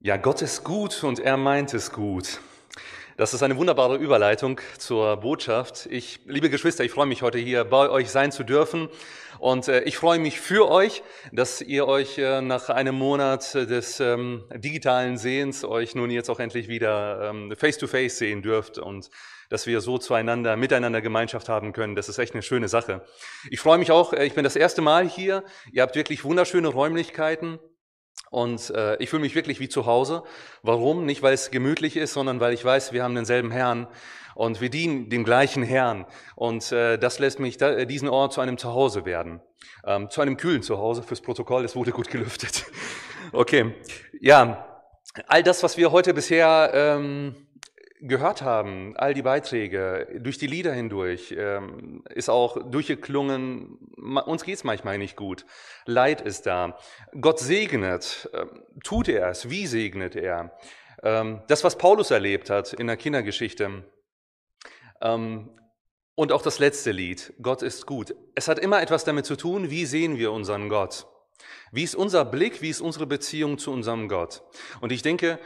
Ja, Gott ist gut und er meint es gut. Das ist eine wunderbare Überleitung zur Botschaft. Ich, liebe Geschwister, ich freue mich heute hier bei euch sein zu dürfen und äh, ich freue mich für euch, dass ihr euch äh, nach einem Monat des ähm, digitalen Sehens euch nun jetzt auch endlich wieder ähm, face to face sehen dürft und dass wir so zueinander, miteinander Gemeinschaft haben können. Das ist echt eine schöne Sache. Ich freue mich auch, äh, ich bin das erste Mal hier. Ihr habt wirklich wunderschöne Räumlichkeiten. Und äh, ich fühle mich wirklich wie zu Hause. Warum? Nicht, weil es gemütlich ist, sondern weil ich weiß, wir haben denselben Herrn und wir dienen dem gleichen Herrn. Und äh, das lässt mich da, diesen Ort zu einem Zuhause werden. Ähm, zu einem kühlen Zuhause fürs Protokoll. Es wurde gut gelüftet. Okay. Ja, all das, was wir heute bisher ähm, gehört haben, all die Beiträge, durch die Lieder hindurch, ähm, ist auch durchgeklungen, uns geht's manchmal nicht gut. Leid ist da. Gott segnet. Äh, tut er es? Wie segnet er? Ähm, das, was Paulus erlebt hat in der Kindergeschichte. Ähm, und auch das letzte Lied, Gott ist gut. Es hat immer etwas damit zu tun, wie sehen wir unseren Gott. Wie ist unser Blick, wie ist unsere Beziehung zu unserem Gott? Und ich denke,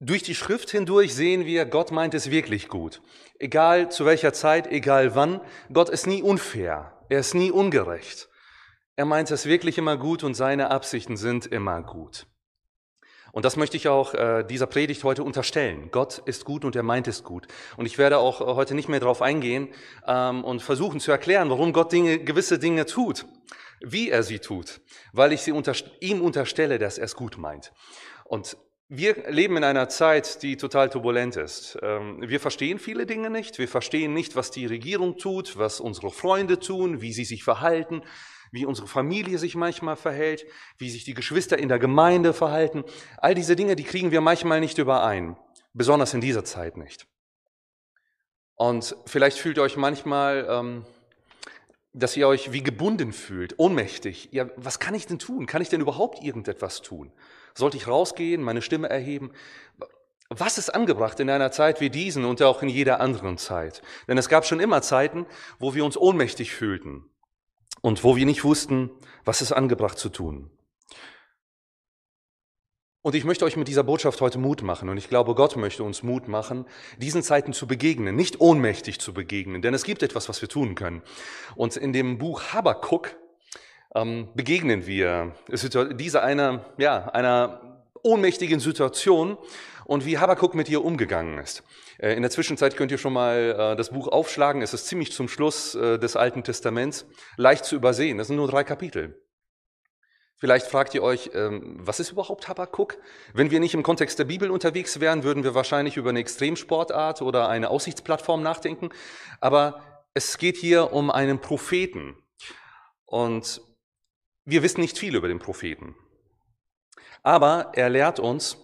durch die Schrift hindurch sehen wir, Gott meint es wirklich gut. Egal zu welcher Zeit, egal wann, Gott ist nie unfair, er ist nie ungerecht. Er meint es wirklich immer gut und seine Absichten sind immer gut. Und das möchte ich auch äh, dieser Predigt heute unterstellen. Gott ist gut und er meint es gut. Und ich werde auch heute nicht mehr darauf eingehen ähm, und versuchen zu erklären, warum Gott Dinge, gewisse Dinge tut, wie er sie tut, weil ich sie unter, ihm unterstelle, dass er es gut meint. Und wir leben in einer Zeit, die total turbulent ist. Ähm, wir verstehen viele Dinge nicht. Wir verstehen nicht, was die Regierung tut, was unsere Freunde tun, wie sie sich verhalten, wie unsere Familie sich manchmal verhält, wie sich die Geschwister in der Gemeinde verhalten. All diese Dinge, die kriegen wir manchmal nicht überein, besonders in dieser Zeit nicht. Und vielleicht fühlt ihr euch manchmal, ähm, dass ihr euch wie gebunden fühlt, ohnmächtig. Ja, was kann ich denn tun? Kann ich denn überhaupt irgendetwas tun? Sollte ich rausgehen, meine Stimme erheben? Was ist angebracht in einer Zeit wie diesen und auch in jeder anderen Zeit? Denn es gab schon immer Zeiten, wo wir uns ohnmächtig fühlten und wo wir nicht wussten, was ist angebracht zu tun. Und ich möchte euch mit dieser Botschaft heute Mut machen. Und ich glaube, Gott möchte uns Mut machen, diesen Zeiten zu begegnen, nicht ohnmächtig zu begegnen. Denn es gibt etwas, was wir tun können. Und in dem Buch Habakkuk ähm, begegnen wir dieser einer, ja, einer ohnmächtigen Situation und wie Habakkuk mit ihr umgegangen ist. Äh, in der Zwischenzeit könnt ihr schon mal äh, das Buch aufschlagen. Es ist ziemlich zum Schluss äh, des Alten Testaments. Leicht zu übersehen. Das sind nur drei Kapitel. Vielleicht fragt ihr euch, ähm, was ist überhaupt Habakkuk? Wenn wir nicht im Kontext der Bibel unterwegs wären, würden wir wahrscheinlich über eine Extremsportart oder eine Aussichtsplattform nachdenken. Aber es geht hier um einen Propheten. Und wir wissen nicht viel über den Propheten. Aber er lehrt uns,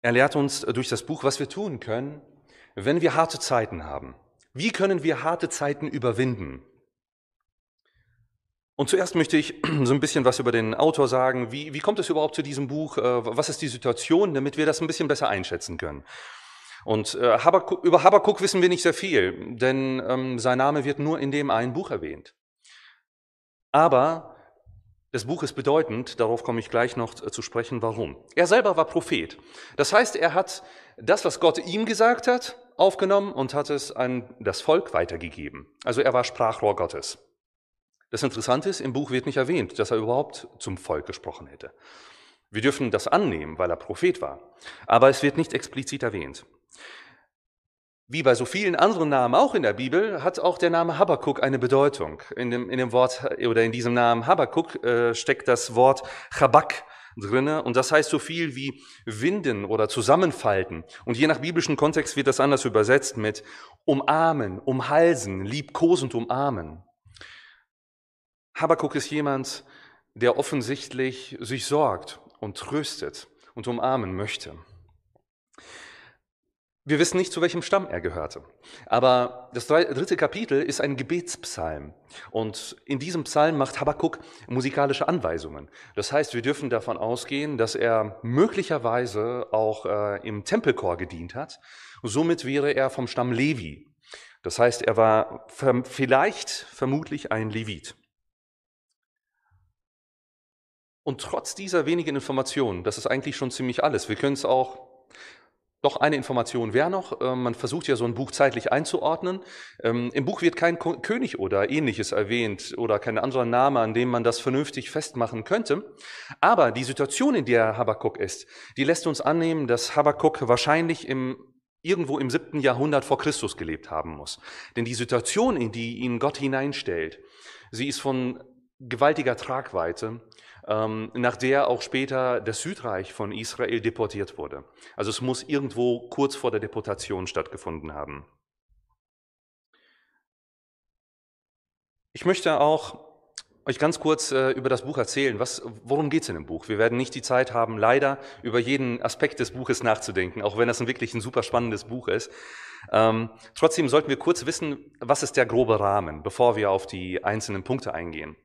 er lehrt uns durch das Buch, was wir tun können, wenn wir harte Zeiten haben. Wie können wir harte Zeiten überwinden? Und zuerst möchte ich so ein bisschen was über den Autor sagen. Wie, wie kommt es überhaupt zu diesem Buch? Äh, was ist die Situation, damit wir das ein bisschen besser einschätzen können? Und äh, Habakuk, über Habakuk wissen wir nicht sehr viel, denn ähm, sein Name wird nur in dem einen Buch erwähnt. Aber das Buch ist bedeutend, darauf komme ich gleich noch zu sprechen, warum. Er selber war Prophet. Das heißt, er hat das, was Gott ihm gesagt hat, aufgenommen und hat es an das Volk weitergegeben. Also er war Sprachrohr Gottes. Das Interessante ist, im Buch wird nicht erwähnt, dass er überhaupt zum Volk gesprochen hätte. Wir dürfen das annehmen, weil er Prophet war. Aber es wird nicht explizit erwähnt. Wie bei so vielen anderen Namen auch in der Bibel hat auch der Name Habakkuk eine Bedeutung. In dem, in dem Wort oder in diesem Namen Habakkuk äh, steckt das Wort Chabak drinne und das heißt so viel wie winden oder zusammenfalten. Und je nach biblischen Kontext wird das anders übersetzt mit umarmen, umhalsen, liebkosend umarmen. Habakkuk ist jemand, der offensichtlich sich sorgt und tröstet und umarmen möchte. Wir wissen nicht, zu welchem Stamm er gehörte. Aber das dritte Kapitel ist ein Gebetspsalm. Und in diesem Psalm macht Habakkuk musikalische Anweisungen. Das heißt, wir dürfen davon ausgehen, dass er möglicherweise auch äh, im Tempelchor gedient hat. Somit wäre er vom Stamm Levi. Das heißt, er war vielleicht, vermutlich ein Levit. Und trotz dieser wenigen Informationen, das ist eigentlich schon ziemlich alles. Wir können es auch doch eine Information wäre noch, ähm, man versucht ja so ein Buch zeitlich einzuordnen. Ähm, Im Buch wird kein König oder ähnliches erwähnt oder kein anderer Name, an dem man das vernünftig festmachen könnte. Aber die Situation, in der Habakkuk ist, die lässt uns annehmen, dass Habakkuk wahrscheinlich im irgendwo im siebten Jahrhundert vor Christus gelebt haben muss. Denn die Situation, in die ihn Gott hineinstellt, sie ist von gewaltiger Tragweite nach der auch später das Südreich von Israel deportiert wurde. Also es muss irgendwo kurz vor der Deportation stattgefunden haben. Ich möchte auch euch ganz kurz äh, über das Buch erzählen. Was, worum geht es in dem Buch? Wir werden nicht die Zeit haben, leider über jeden Aspekt des Buches nachzudenken, auch wenn das ein wirklich ein super spannendes Buch ist. Ähm, trotzdem sollten wir kurz wissen, was ist der grobe Rahmen, bevor wir auf die einzelnen Punkte eingehen.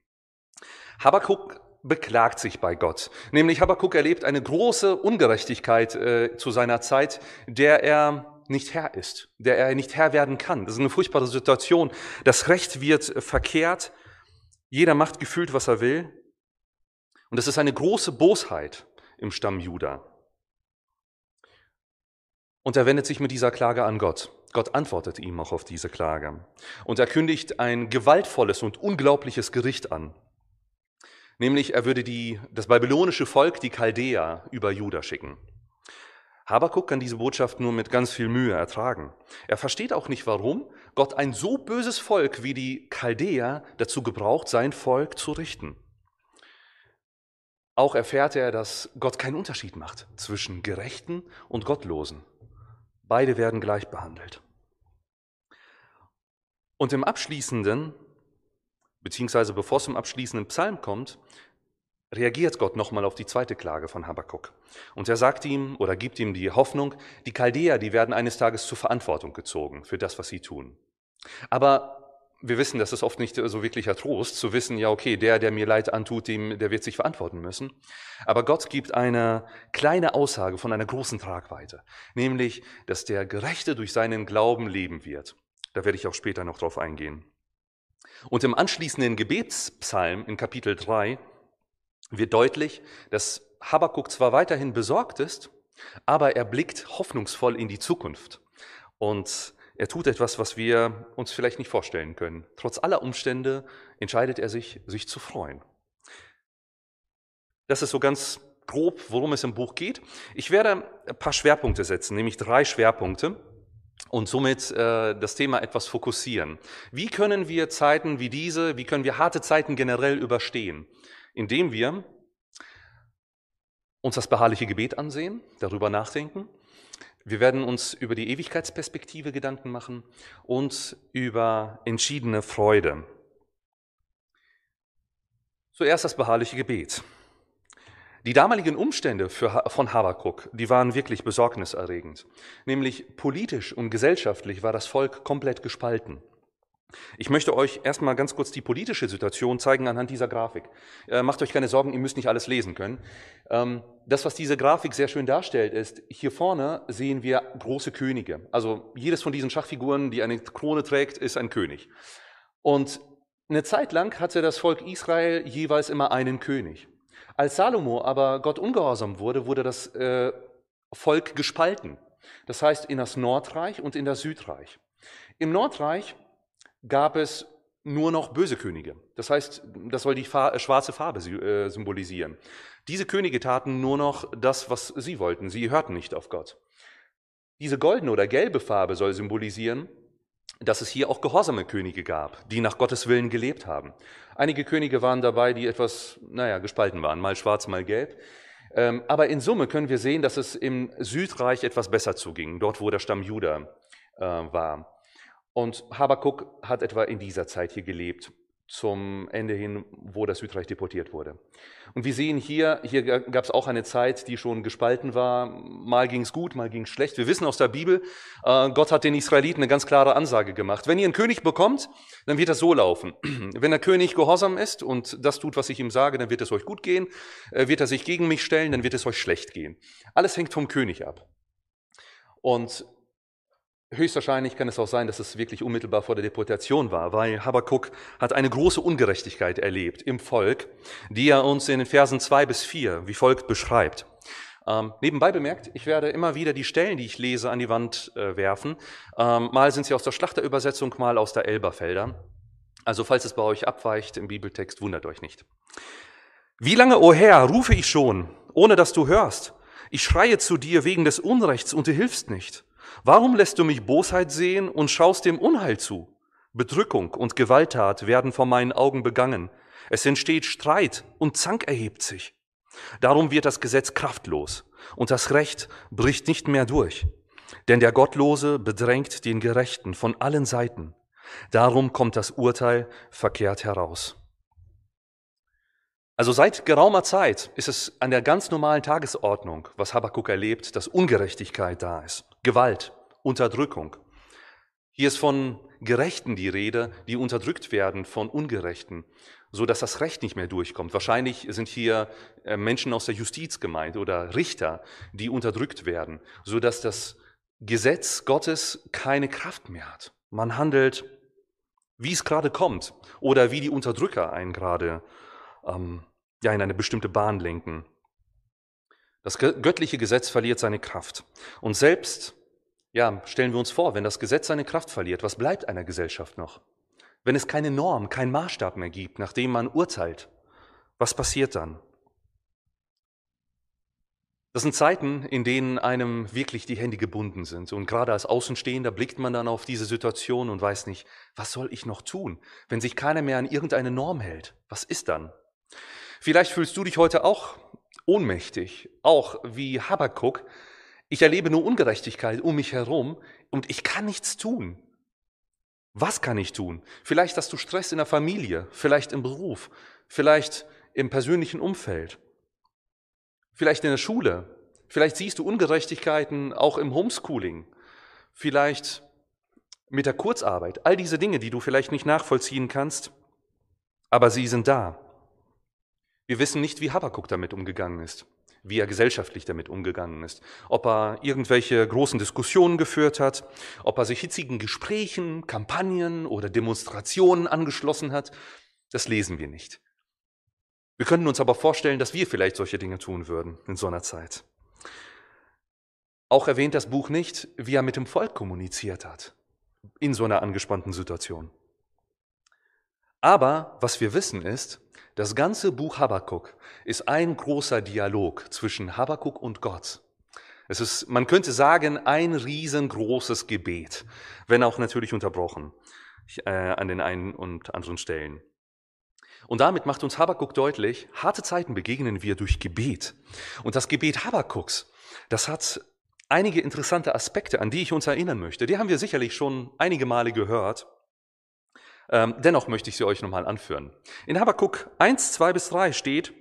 Habakkuk beklagt sich bei Gott. Nämlich Habakkuk erlebt eine große Ungerechtigkeit äh, zu seiner Zeit, der er nicht Herr ist, der er nicht Herr werden kann. Das ist eine furchtbare Situation. Das Recht wird verkehrt, jeder macht gefühlt, was er will. Und es ist eine große Bosheit im Stamm Juda. Und er wendet sich mit dieser Klage an Gott. Gott antwortet ihm auch auf diese Klage. Und er kündigt ein gewaltvolles und unglaubliches Gericht an. Nämlich er würde die, das babylonische Volk, die Chaldea, über Juda schicken. Habakuk kann diese Botschaft nur mit ganz viel Mühe ertragen. Er versteht auch nicht, warum Gott ein so böses Volk wie die Chaldea dazu gebraucht, sein Volk zu richten. Auch erfährt er, dass Gott keinen Unterschied macht zwischen Gerechten und Gottlosen. Beide werden gleich behandelt. Und im abschließenden beziehungsweise bevor es zum abschließenden Psalm kommt, reagiert Gott nochmal auf die zweite Klage von Habakkuk. Und er sagt ihm oder gibt ihm die Hoffnung, die Chaldäer, die werden eines Tages zur Verantwortung gezogen für das, was sie tun. Aber wir wissen, das ist oft nicht so wirklicher Trost, zu wissen, ja, okay, der, der mir Leid antut, dem, der wird sich verantworten müssen. Aber Gott gibt eine kleine Aussage von einer großen Tragweite, nämlich, dass der Gerechte durch seinen Glauben leben wird. Da werde ich auch später noch drauf eingehen. Und im anschließenden Gebetspsalm in Kapitel 3 wird deutlich, dass Habakkuk zwar weiterhin besorgt ist, aber er blickt hoffnungsvoll in die Zukunft. Und er tut etwas, was wir uns vielleicht nicht vorstellen können. Trotz aller Umstände entscheidet er sich, sich zu freuen. Das ist so ganz grob, worum es im Buch geht. Ich werde ein paar Schwerpunkte setzen, nämlich drei Schwerpunkte und somit äh, das Thema etwas fokussieren. Wie können wir Zeiten wie diese, wie können wir harte Zeiten generell überstehen? Indem wir uns das beharrliche Gebet ansehen, darüber nachdenken. Wir werden uns über die Ewigkeitsperspektive Gedanken machen und über entschiedene Freude. Zuerst das beharrliche Gebet. Die damaligen Umstände für, von Habakuk, die waren wirklich besorgniserregend. Nämlich politisch und gesellschaftlich war das Volk komplett gespalten. Ich möchte euch erstmal ganz kurz die politische Situation zeigen anhand dieser Grafik. Äh, macht euch keine Sorgen, ihr müsst nicht alles lesen können. Ähm, das, was diese Grafik sehr schön darstellt, ist, hier vorne sehen wir große Könige. Also jedes von diesen Schachfiguren, die eine Krone trägt, ist ein König. Und eine Zeit lang hatte das Volk Israel jeweils immer einen König. Als Salomo aber Gott ungehorsam wurde, wurde das äh, Volk gespalten. Das heißt in das Nordreich und in das Südreich. Im Nordreich gab es nur noch böse Könige. Das heißt, das soll die Fa schwarze Farbe äh, symbolisieren. Diese Könige taten nur noch das, was sie wollten. Sie hörten nicht auf Gott. Diese goldene oder gelbe Farbe soll symbolisieren, dass es hier auch gehorsame Könige gab, die nach Gottes Willen gelebt haben. Einige Könige waren dabei, die etwas, naja, gespalten waren, mal schwarz, mal gelb. Ähm, aber in Summe können wir sehen, dass es im Südreich etwas besser zuging, dort wo der Stamm Juda äh, war. Und Habakuk hat etwa in dieser Zeit hier gelebt zum Ende hin, wo das Südreich deportiert wurde. Und wir sehen hier, hier gab es auch eine Zeit, die schon gespalten war. Mal ging es gut, mal ging es schlecht. Wir wissen aus der Bibel, äh, Gott hat den Israeliten eine ganz klare Ansage gemacht. Wenn ihr einen König bekommt, dann wird das so laufen. Wenn der König gehorsam ist und das tut, was ich ihm sage, dann wird es euch gut gehen. Äh, wird er sich gegen mich stellen, dann wird es euch schlecht gehen. Alles hängt vom König ab. Und Höchstwahrscheinlich kann es auch sein, dass es wirklich unmittelbar vor der Deportation war, weil Habakkuk hat eine große Ungerechtigkeit erlebt im Volk, die er uns in den Versen zwei bis vier wie folgt beschreibt. Ähm, nebenbei bemerkt, ich werde immer wieder die Stellen, die ich lese, an die Wand äh, werfen. Ähm, mal sind sie aus der Schlachterübersetzung, mal aus der Elberfelder. Also falls es bei euch abweicht im Bibeltext, wundert euch nicht. Wie lange, o oh Herr, rufe ich schon, ohne dass du hörst? Ich schreie zu dir wegen des Unrechts und du hilfst nicht. Warum lässt du mich Bosheit sehen und schaust dem Unheil zu? Bedrückung und Gewalttat werden vor meinen Augen begangen. Es entsteht Streit und Zank erhebt sich. Darum wird das Gesetz kraftlos und das Recht bricht nicht mehr durch. Denn der Gottlose bedrängt den Gerechten von allen Seiten. Darum kommt das Urteil verkehrt heraus. Also seit geraumer Zeit ist es an der ganz normalen Tagesordnung, was Habakkuk erlebt, dass Ungerechtigkeit da ist, Gewalt, Unterdrückung. Hier ist von Gerechten die Rede, die unterdrückt werden von Ungerechten, so dass das Recht nicht mehr durchkommt. Wahrscheinlich sind hier äh, Menschen aus der Justiz gemeint oder Richter, die unterdrückt werden, so dass das Gesetz Gottes keine Kraft mehr hat. Man handelt, wie es gerade kommt oder wie die Unterdrücker einen gerade ähm, ja, in eine bestimmte Bahn lenken. Das göttliche Gesetz verliert seine Kraft. Und selbst ja, stellen wir uns vor, wenn das Gesetz seine Kraft verliert, was bleibt einer Gesellschaft noch? Wenn es keine Norm, keinen Maßstab mehr gibt, nach dem man urteilt, was passiert dann? Das sind Zeiten, in denen einem wirklich die Hände gebunden sind. Und gerade als Außenstehender blickt man dann auf diese Situation und weiß nicht, was soll ich noch tun, wenn sich keiner mehr an irgendeine Norm hält? Was ist dann? Vielleicht fühlst du dich heute auch ohnmächtig, auch wie Habakkuk, ich erlebe nur Ungerechtigkeit um mich herum und ich kann nichts tun. Was kann ich tun? Vielleicht hast du Stress in der Familie, vielleicht im Beruf, vielleicht im persönlichen Umfeld, vielleicht in der Schule, vielleicht siehst du Ungerechtigkeiten auch im Homeschooling, vielleicht mit der Kurzarbeit, all diese Dinge, die du vielleicht nicht nachvollziehen kannst, aber sie sind da. Wir wissen nicht, wie Habakkuk damit umgegangen ist wie er gesellschaftlich damit umgegangen ist, ob er irgendwelche großen Diskussionen geführt hat, ob er sich hitzigen Gesprächen, Kampagnen oder Demonstrationen angeschlossen hat, das lesen wir nicht. Wir können uns aber vorstellen, dass wir vielleicht solche Dinge tun würden in so einer Zeit. Auch erwähnt das Buch nicht, wie er mit dem Volk kommuniziert hat in so einer angespannten Situation. Aber was wir wissen ist, das ganze Buch Habakkuk ist ein großer Dialog zwischen Habakkuk und Gott. Es ist, man könnte sagen, ein riesengroßes Gebet, wenn auch natürlich unterbrochen äh, an den einen und anderen Stellen. Und damit macht uns Habakkuk deutlich, harte Zeiten begegnen wir durch Gebet. Und das Gebet Habakkuks, das hat einige interessante Aspekte, an die ich uns erinnern möchte. Die haben wir sicherlich schon einige Male gehört. Ähm, dennoch möchte ich sie euch nochmal anführen. In Habakkuk 1, 2 bis 3 steht,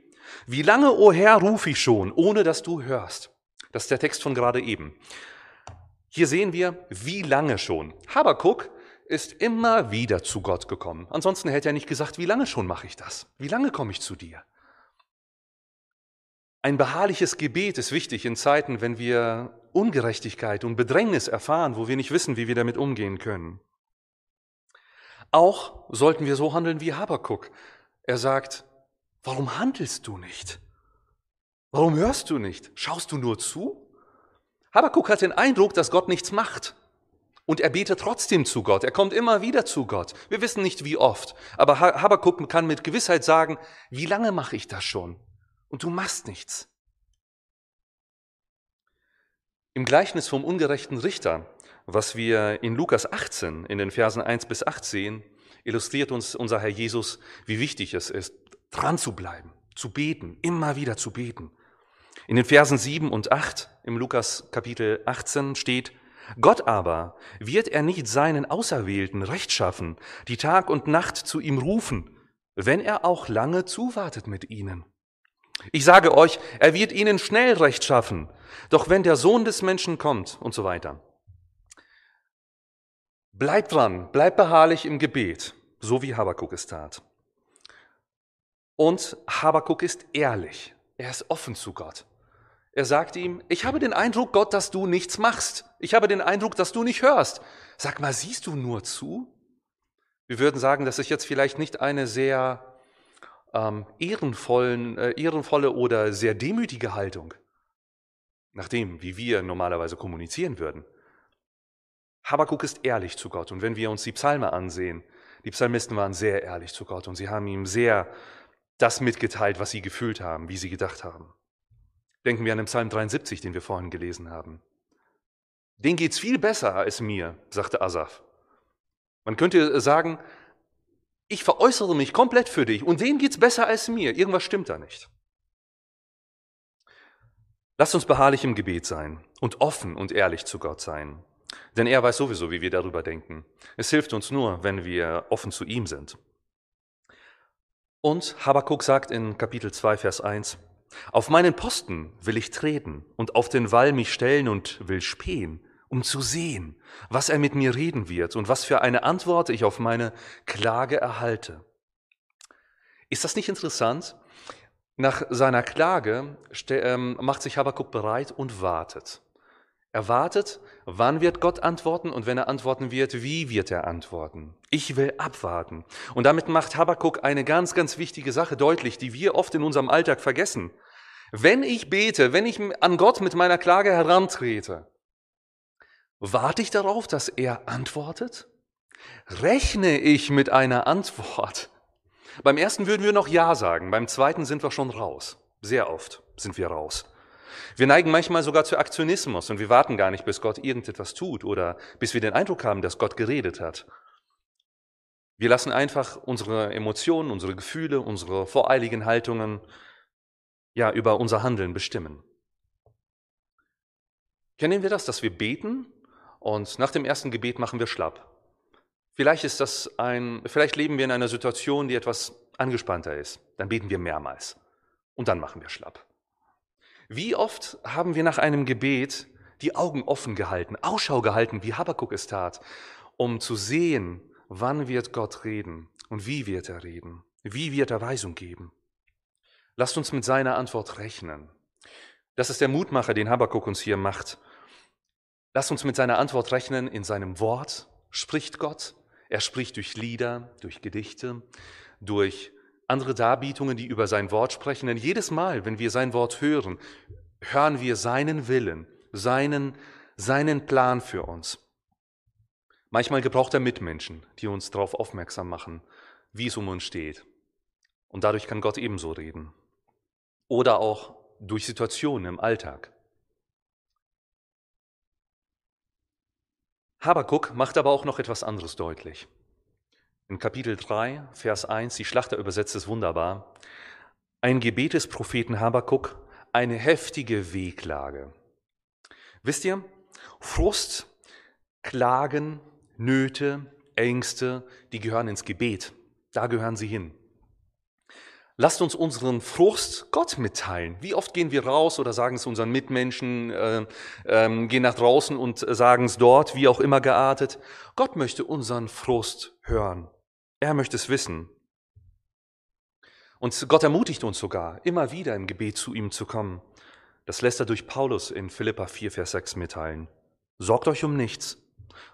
wie lange, o Herr, rufe ich schon, ohne dass du hörst? Das ist der Text von gerade eben. Hier sehen wir, wie lange schon. Habakkuk ist immer wieder zu Gott gekommen. Ansonsten hätte er nicht gesagt, wie lange schon mache ich das? Wie lange komme ich zu dir? Ein beharrliches Gebet ist wichtig in Zeiten, wenn wir Ungerechtigkeit und Bedrängnis erfahren, wo wir nicht wissen, wie wir damit umgehen können. Auch sollten wir so handeln wie Habakuk. Er sagt, warum handelst du nicht? Warum hörst du nicht? Schaust du nur zu? Habakuk hat den Eindruck, dass Gott nichts macht. Und er betet trotzdem zu Gott. Er kommt immer wieder zu Gott. Wir wissen nicht wie oft. Aber Habakuk kann mit Gewissheit sagen, wie lange mache ich das schon? Und du machst nichts. Im Gleichnis vom ungerechten Richter was wir in Lukas 18 in den Versen 1 bis 8 sehen, illustriert uns unser Herr Jesus, wie wichtig es ist, dran zu bleiben, zu beten, immer wieder zu beten. In den Versen 7 und 8 im Lukas Kapitel 18 steht, Gott aber wird er nicht seinen Auserwählten Recht schaffen, die Tag und Nacht zu ihm rufen, wenn er auch lange zuwartet mit ihnen. Ich sage euch, er wird ihnen schnell Recht schaffen, doch wenn der Sohn des Menschen kommt und so weiter. Bleib dran, bleib beharrlich im Gebet, so wie Habakuk es tat. Und Habakuk ist ehrlich, er ist offen zu Gott. Er sagt ihm, ich habe den Eindruck, Gott, dass du nichts machst. Ich habe den Eindruck, dass du nicht hörst. Sag mal, siehst du nur zu? Wir würden sagen, das ist jetzt vielleicht nicht eine sehr ähm, ehrenvollen, äh, ehrenvolle oder sehr demütige Haltung, nach dem, wie wir normalerweise kommunizieren würden. Habakuk ist ehrlich zu Gott. Und wenn wir uns die Psalme ansehen, die Psalmisten waren sehr ehrlich zu Gott und sie haben ihm sehr das mitgeteilt, was sie gefühlt haben, wie sie gedacht haben. Denken wir an den Psalm 73, den wir vorhin gelesen haben. Den geht's viel besser als mir, sagte Asaf. Man könnte sagen, ich veräußere mich komplett für dich und denen geht's besser als mir. Irgendwas stimmt da nicht. Lasst uns beharrlich im Gebet sein und offen und ehrlich zu Gott sein. Denn er weiß sowieso, wie wir darüber denken. Es hilft uns nur, wenn wir offen zu ihm sind. Und Habakkuk sagt in Kapitel 2, Vers 1, Auf meinen Posten will ich treten und auf den Wall mich stellen und will spähen, um zu sehen, was er mit mir reden wird und was für eine Antwort ich auf meine Klage erhalte. Ist das nicht interessant? Nach seiner Klage ähm, macht sich Habakkuk bereit und wartet. Er wartet, wann wird Gott antworten und wenn er antworten wird, wie wird er antworten? Ich will abwarten. Und damit macht Habakkuk eine ganz, ganz wichtige Sache deutlich, die wir oft in unserem Alltag vergessen. Wenn ich bete, wenn ich an Gott mit meiner Klage herantrete, warte ich darauf, dass er antwortet? Rechne ich mit einer Antwort? Beim ersten würden wir noch Ja sagen, beim zweiten sind wir schon raus. Sehr oft sind wir raus. Wir neigen manchmal sogar zu Aktionismus und wir warten gar nicht, bis Gott irgendetwas tut oder bis wir den Eindruck haben, dass Gott geredet hat. Wir lassen einfach unsere Emotionen, unsere Gefühle, unsere voreiligen Haltungen ja über unser Handeln bestimmen. Kennen wir das, dass wir beten und nach dem ersten Gebet machen wir schlapp? Vielleicht ist das ein, vielleicht leben wir in einer Situation, die etwas angespannter ist. Dann beten wir mehrmals und dann machen wir schlapp. Wie oft haben wir nach einem Gebet die Augen offen gehalten, Ausschau gehalten, wie Habakkuk es tat, um zu sehen, wann wird Gott reden und wie wird er reden, wie wird er Weisung geben. Lasst uns mit seiner Antwort rechnen. Das ist der Mutmacher, den Habakkuk uns hier macht. Lasst uns mit seiner Antwort rechnen. In seinem Wort spricht Gott. Er spricht durch Lieder, durch Gedichte, durch andere Darbietungen, die über sein Wort sprechen. Denn jedes Mal, wenn wir sein Wort hören, hören wir seinen Willen, seinen, seinen Plan für uns. Manchmal gebraucht er Mitmenschen, die uns darauf aufmerksam machen, wie es um uns steht. Und dadurch kann Gott ebenso reden. Oder auch durch Situationen im Alltag. Habakuk macht aber auch noch etwas anderes deutlich. In Kapitel 3, Vers 1, die Schlachter übersetzt es wunderbar. Ein Gebet des Propheten Habakuk, eine heftige Wehklage. Wisst ihr, Frust, Klagen, Nöte, Ängste, die gehören ins Gebet. Da gehören sie hin. Lasst uns unseren Frust Gott mitteilen. Wie oft gehen wir raus oder sagen es unseren Mitmenschen, äh, äh, gehen nach draußen und sagen es dort, wie auch immer geartet. Gott möchte unseren Frust hören. Er möchte es wissen. Und Gott ermutigt uns sogar, immer wieder im Gebet zu ihm zu kommen. Das lässt er durch Paulus in Philippa 4, Vers 6 mitteilen. Sorgt euch um nichts,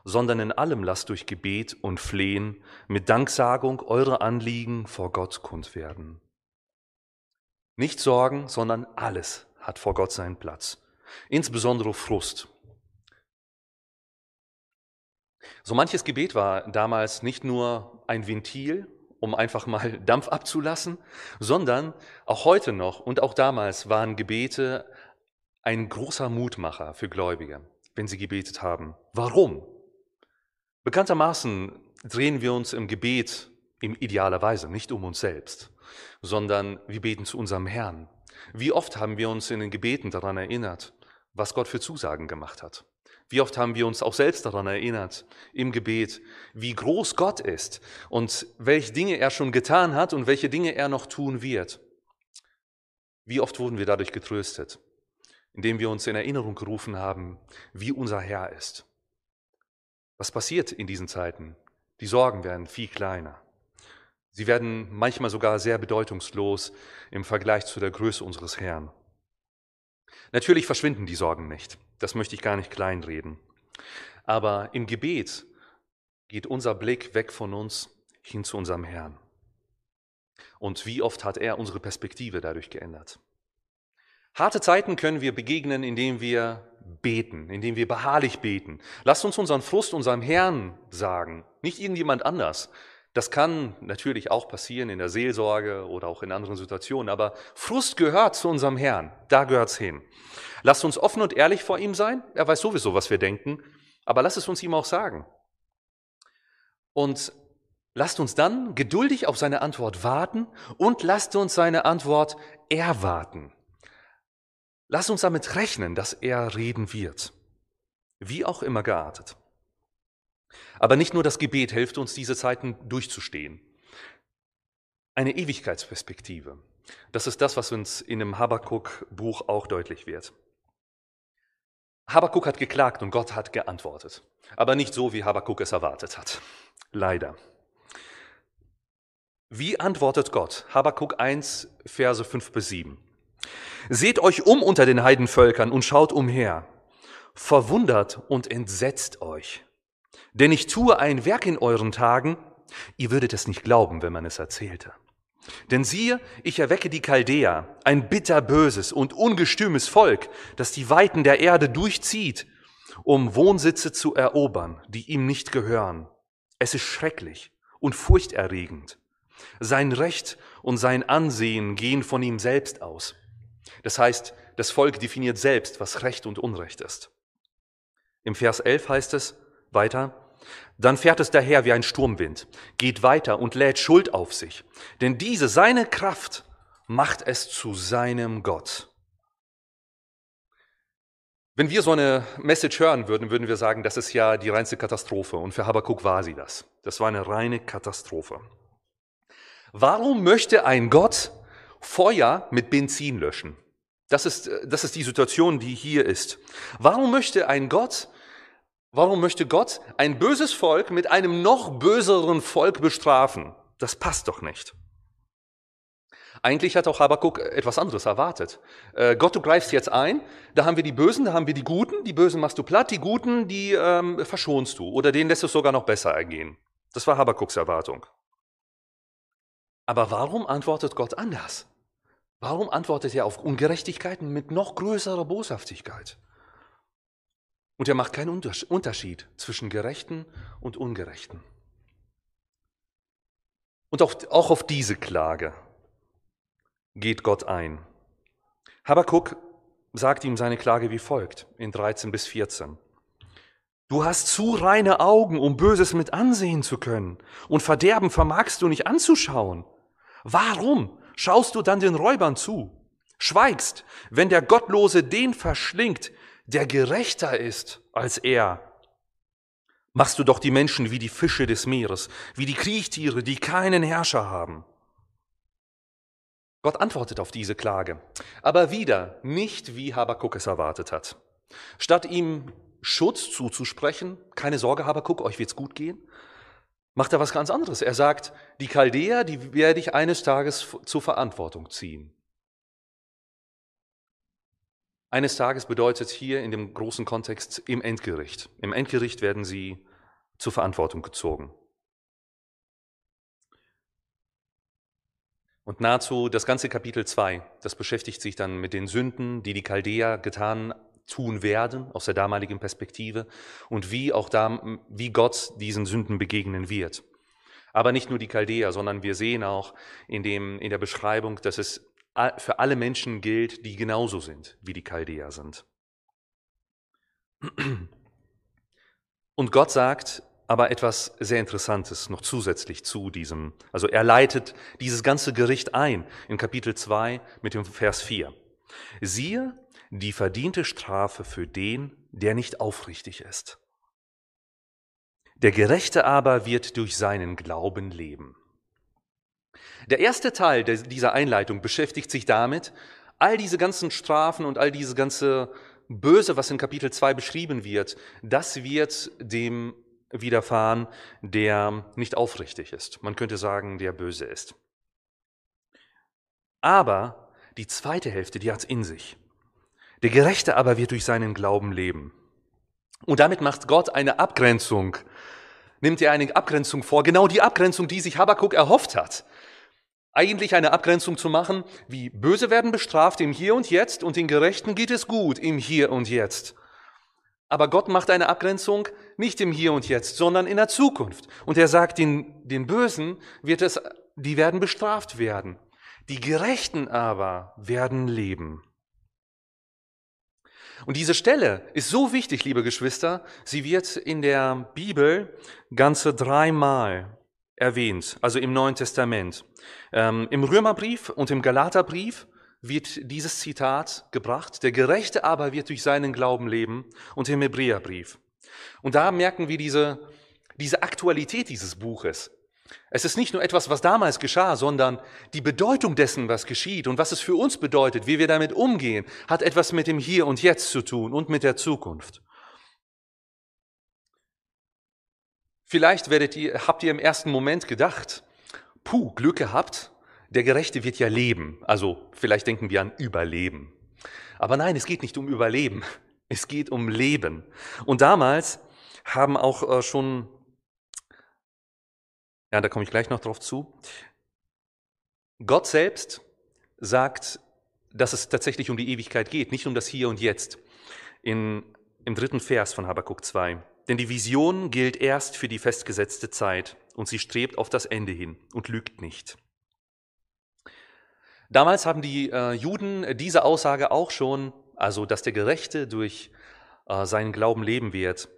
sondern in allem lasst durch Gebet und Flehen mit Danksagung eure Anliegen vor Gott kund werden. Nicht Sorgen, sondern alles hat vor Gott seinen Platz. Insbesondere Frust, so manches Gebet war damals nicht nur ein Ventil, um einfach mal Dampf abzulassen, sondern auch heute noch und auch damals waren Gebete ein großer Mutmacher für Gläubige, wenn sie gebetet haben. Warum? Bekanntermaßen drehen wir uns im Gebet in idealer Weise nicht um uns selbst, sondern wir beten zu unserem Herrn. Wie oft haben wir uns in den Gebeten daran erinnert, was Gott für Zusagen gemacht hat? Wie oft haben wir uns auch selbst daran erinnert im Gebet, wie groß Gott ist und welche Dinge er schon getan hat und welche Dinge er noch tun wird. Wie oft wurden wir dadurch getröstet, indem wir uns in Erinnerung gerufen haben, wie unser Herr ist. Was passiert in diesen Zeiten? Die Sorgen werden viel kleiner. Sie werden manchmal sogar sehr bedeutungslos im Vergleich zu der Größe unseres Herrn. Natürlich verschwinden die Sorgen nicht. Das möchte ich gar nicht kleinreden. Aber im Gebet geht unser Blick weg von uns hin zu unserem Herrn. Und wie oft hat er unsere Perspektive dadurch geändert? Harte Zeiten können wir begegnen, indem wir beten, indem wir beharrlich beten. Lasst uns unseren Frust unserem Herrn sagen, nicht irgendjemand anders. Das kann natürlich auch passieren in der Seelsorge oder auch in anderen Situationen, aber Frust gehört zu unserem Herrn, da gehört's hin. Lasst uns offen und ehrlich vor ihm sein, er weiß sowieso, was wir denken, aber lasst es uns ihm auch sagen. Und lasst uns dann geduldig auf seine Antwort warten und lasst uns seine Antwort erwarten. Lasst uns damit rechnen, dass er reden wird, wie auch immer geartet. Aber nicht nur das Gebet hilft uns, diese Zeiten durchzustehen. Eine Ewigkeitsperspektive. Das ist das, was uns in dem Habakkuk-Buch auch deutlich wird. Habakkuk hat geklagt und Gott hat geantwortet. Aber nicht so, wie Habakkuk es erwartet hat. Leider. Wie antwortet Gott? Habakkuk 1, Verse 5 bis 7. Seht euch um unter den Heidenvölkern und schaut umher. Verwundert und entsetzt euch. Denn ich tue ein Werk in euren Tagen, ihr würdet es nicht glauben, wenn man es erzählte. Denn siehe, ich erwecke die Chaldea, ein bitterböses und ungestümes Volk, das die Weiten der Erde durchzieht, um Wohnsitze zu erobern, die ihm nicht gehören. Es ist schrecklich und furchterregend. Sein Recht und sein Ansehen gehen von ihm selbst aus. Das heißt, das Volk definiert selbst, was Recht und Unrecht ist. Im Vers 11 heißt es weiter, dann fährt es daher wie ein Sturmwind, geht weiter und lädt Schuld auf sich. Denn diese, seine Kraft, macht es zu seinem Gott. Wenn wir so eine Message hören würden, würden wir sagen, das ist ja die reinste Katastrophe. Und für Habakkuk war sie das. Das war eine reine Katastrophe. Warum möchte ein Gott Feuer mit Benzin löschen? Das ist, das ist die Situation, die hier ist. Warum möchte ein Gott Warum möchte Gott ein böses Volk mit einem noch böseren Volk bestrafen? Das passt doch nicht. Eigentlich hat auch Habakkuk etwas anderes erwartet. Äh, Gott, du greifst jetzt ein, da haben wir die Bösen, da haben wir die Guten, die Bösen machst du platt, die Guten, die ähm, verschonst du oder denen lässt es sogar noch besser ergehen. Das war Habakkuks Erwartung. Aber warum antwortet Gott anders? Warum antwortet er auf Ungerechtigkeiten mit noch größerer Boshaftigkeit? Und er macht keinen Unterschied zwischen Gerechten und Ungerechten. Und auch, auf diese Klage geht Gott ein. Habakkuk sagt ihm seine Klage wie folgt in 13 bis 14. Du hast zu reine Augen, um Böses mit ansehen zu können, und Verderben vermagst du nicht anzuschauen. Warum schaust du dann den Räubern zu? Schweigst, wenn der Gottlose den verschlingt, der gerechter ist als er. Machst du doch die Menschen wie die Fische des Meeres, wie die Kriechtiere, die keinen Herrscher haben. Gott antwortet auf diese Klage, aber wieder nicht, wie Habakuk es erwartet hat. Statt ihm Schutz zuzusprechen, keine Sorge, Habakuk, euch wird's gut gehen, macht er was ganz anderes. Er sagt, die Chaldäer, die werde ich eines Tages zur Verantwortung ziehen. Eines Tages bedeutet hier in dem großen Kontext im Endgericht. Im Endgericht werden sie zur Verantwortung gezogen. Und nahezu das ganze Kapitel 2, das beschäftigt sich dann mit den Sünden, die die Chaldäer getan tun werden, aus der damaligen Perspektive, und wie auch da, wie Gott diesen Sünden begegnen wird. Aber nicht nur die Chaldäer, sondern wir sehen auch in, dem, in der Beschreibung, dass es für alle Menschen gilt, die genauso sind, wie die Chaldäer sind. Und Gott sagt aber etwas sehr Interessantes noch zusätzlich zu diesem. Also er leitet dieses ganze Gericht ein in Kapitel 2 mit dem Vers 4. Siehe die verdiente Strafe für den, der nicht aufrichtig ist. Der Gerechte aber wird durch seinen Glauben leben. Der erste Teil dieser Einleitung beschäftigt sich damit, all diese ganzen Strafen und all diese ganze Böse, was in Kapitel 2 beschrieben wird, das wird dem widerfahren, der nicht aufrichtig ist. Man könnte sagen, der böse ist. Aber die zweite Hälfte, die hat es in sich. Der Gerechte aber wird durch seinen Glauben leben. Und damit macht Gott eine Abgrenzung, nimmt er eine Abgrenzung vor, genau die Abgrenzung, die sich Habakkuk erhofft hat. Eigentlich eine Abgrenzung zu machen, wie Böse werden bestraft im Hier und Jetzt und den Gerechten geht es gut im Hier und Jetzt. Aber Gott macht eine Abgrenzung nicht im Hier und Jetzt, sondern in der Zukunft. Und er sagt, den, den Bösen wird es, die werden bestraft werden. Die Gerechten aber werden leben. Und diese Stelle ist so wichtig, liebe Geschwister, sie wird in der Bibel ganze dreimal erwähnt, also im Neuen Testament. Ähm, Im Römerbrief und im Galaterbrief wird dieses Zitat gebracht, der Gerechte aber wird durch seinen Glauben leben und im Hebräerbrief. Und da merken wir diese, diese Aktualität dieses Buches. Es ist nicht nur etwas, was damals geschah, sondern die Bedeutung dessen, was geschieht und was es für uns bedeutet, wie wir damit umgehen, hat etwas mit dem Hier und Jetzt zu tun und mit der Zukunft. Vielleicht werdet ihr, habt ihr im ersten Moment gedacht, puh, Glück gehabt, der Gerechte wird ja leben. Also vielleicht denken wir an Überleben. Aber nein, es geht nicht um Überleben, es geht um Leben. Und damals haben auch äh, schon ja, da komme ich gleich noch drauf zu. Gott selbst sagt, dass es tatsächlich um die Ewigkeit geht, nicht um das Hier und Jetzt. In, Im dritten Vers von Habakkuk 2. Denn die Vision gilt erst für die festgesetzte Zeit und sie strebt auf das Ende hin und lügt nicht. Damals haben die äh, Juden diese Aussage auch schon, also dass der Gerechte durch äh, seinen Glauben leben wird,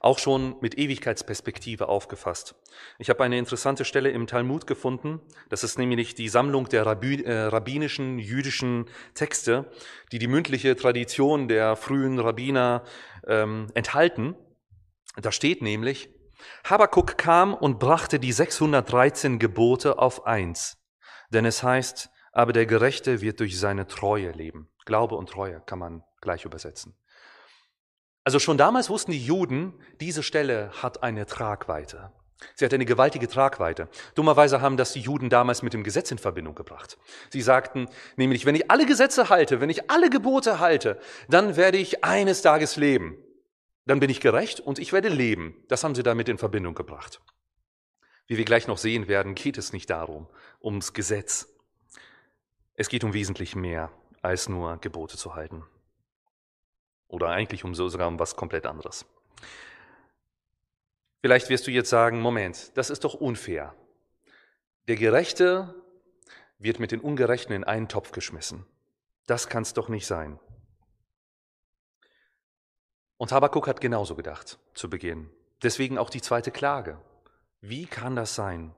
auch schon mit Ewigkeitsperspektive aufgefasst. Ich habe eine interessante Stelle im Talmud gefunden. Das ist nämlich die Sammlung der äh, rabbinischen jüdischen Texte, die die mündliche Tradition der frühen Rabbiner ähm, enthalten. Da steht nämlich, Habakuk kam und brachte die 613 Gebote auf eins. Denn es heißt, aber der Gerechte wird durch seine Treue leben. Glaube und Treue kann man gleich übersetzen. Also schon damals wussten die Juden, diese Stelle hat eine Tragweite. Sie hat eine gewaltige Tragweite. Dummerweise haben das die Juden damals mit dem Gesetz in Verbindung gebracht. Sie sagten nämlich, wenn ich alle Gesetze halte, wenn ich alle Gebote halte, dann werde ich eines Tages leben. Dann bin ich gerecht und ich werde leben. Das haben sie damit in Verbindung gebracht. Wie wir gleich noch sehen werden, geht es nicht darum, ums Gesetz. Es geht um wesentlich mehr als nur Gebote zu halten. Oder eigentlich um sogar um was komplett anderes. Vielleicht wirst du jetzt sagen, Moment, das ist doch unfair. Der Gerechte wird mit den Ungerechten in einen Topf geschmissen. Das kann es doch nicht sein. Und Habakuk hat genauso gedacht zu Beginn. Deswegen auch die zweite Klage. Wie kann das sein,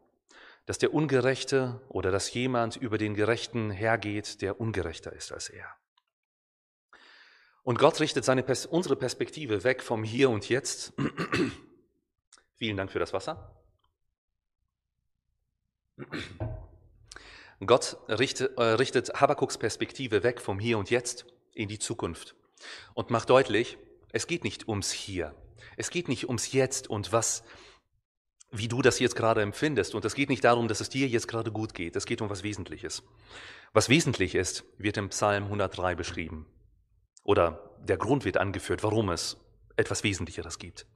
dass der Ungerechte oder dass jemand über den Gerechten hergeht, der ungerechter ist als er? Und Gott richtet seine, unsere Perspektive weg vom Hier und Jetzt. Vielen Dank für das Wasser. Gott richtet, äh, richtet Habakuks Perspektive weg vom Hier und Jetzt in die Zukunft und macht deutlich, es geht nicht ums Hier. Es geht nicht ums Jetzt und was, wie du das jetzt gerade empfindest. Und es geht nicht darum, dass es dir jetzt gerade gut geht. Es geht um was Wesentliches. Was wesentlich ist, wird im Psalm 103 beschrieben. Oder der Grund wird angeführt, warum es etwas Wesentlicheres gibt.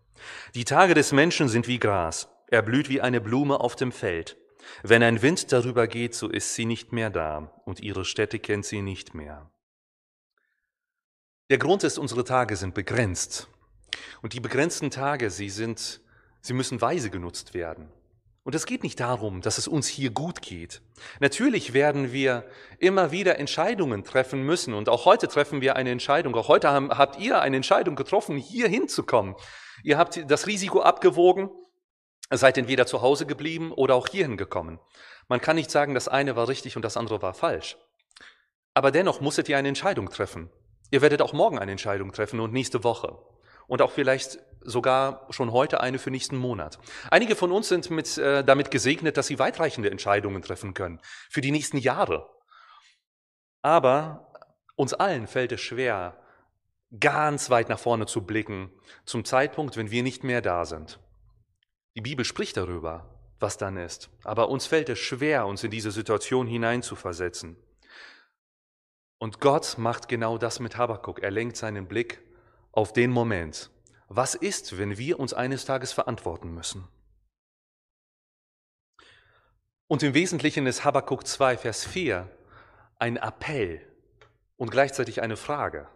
Die Tage des Menschen sind wie Gras. Er blüht wie eine Blume auf dem Feld. Wenn ein Wind darüber geht, so ist sie nicht mehr da und ihre Städte kennt sie nicht mehr. Der Grund ist, unsere Tage sind begrenzt. Und die begrenzten Tage, sie sind, sie müssen weise genutzt werden. Und es geht nicht darum, dass es uns hier gut geht. Natürlich werden wir immer wieder Entscheidungen treffen müssen. Und auch heute treffen wir eine Entscheidung. Auch heute haben, habt ihr eine Entscheidung getroffen, hier hinzukommen. Ihr habt das Risiko abgewogen, seid entweder zu Hause geblieben oder auch hierhin gekommen. Man kann nicht sagen, das eine war richtig und das andere war falsch. Aber dennoch musstet ihr eine Entscheidung treffen. Ihr werdet auch morgen eine Entscheidung treffen und nächste Woche und auch vielleicht sogar schon heute eine für nächsten Monat. Einige von uns sind mit, äh, damit gesegnet, dass sie weitreichende Entscheidungen treffen können für die nächsten Jahre. Aber uns allen fällt es schwer, ganz weit nach vorne zu blicken, zum Zeitpunkt, wenn wir nicht mehr da sind. Die Bibel spricht darüber, was dann ist. Aber uns fällt es schwer, uns in diese Situation hineinzuversetzen. Und Gott macht genau das mit Habakkuk. Er lenkt seinen Blick auf den Moment. Was ist, wenn wir uns eines Tages verantworten müssen? Und im Wesentlichen ist Habakkuk 2, Vers 4 ein Appell und gleichzeitig eine Frage.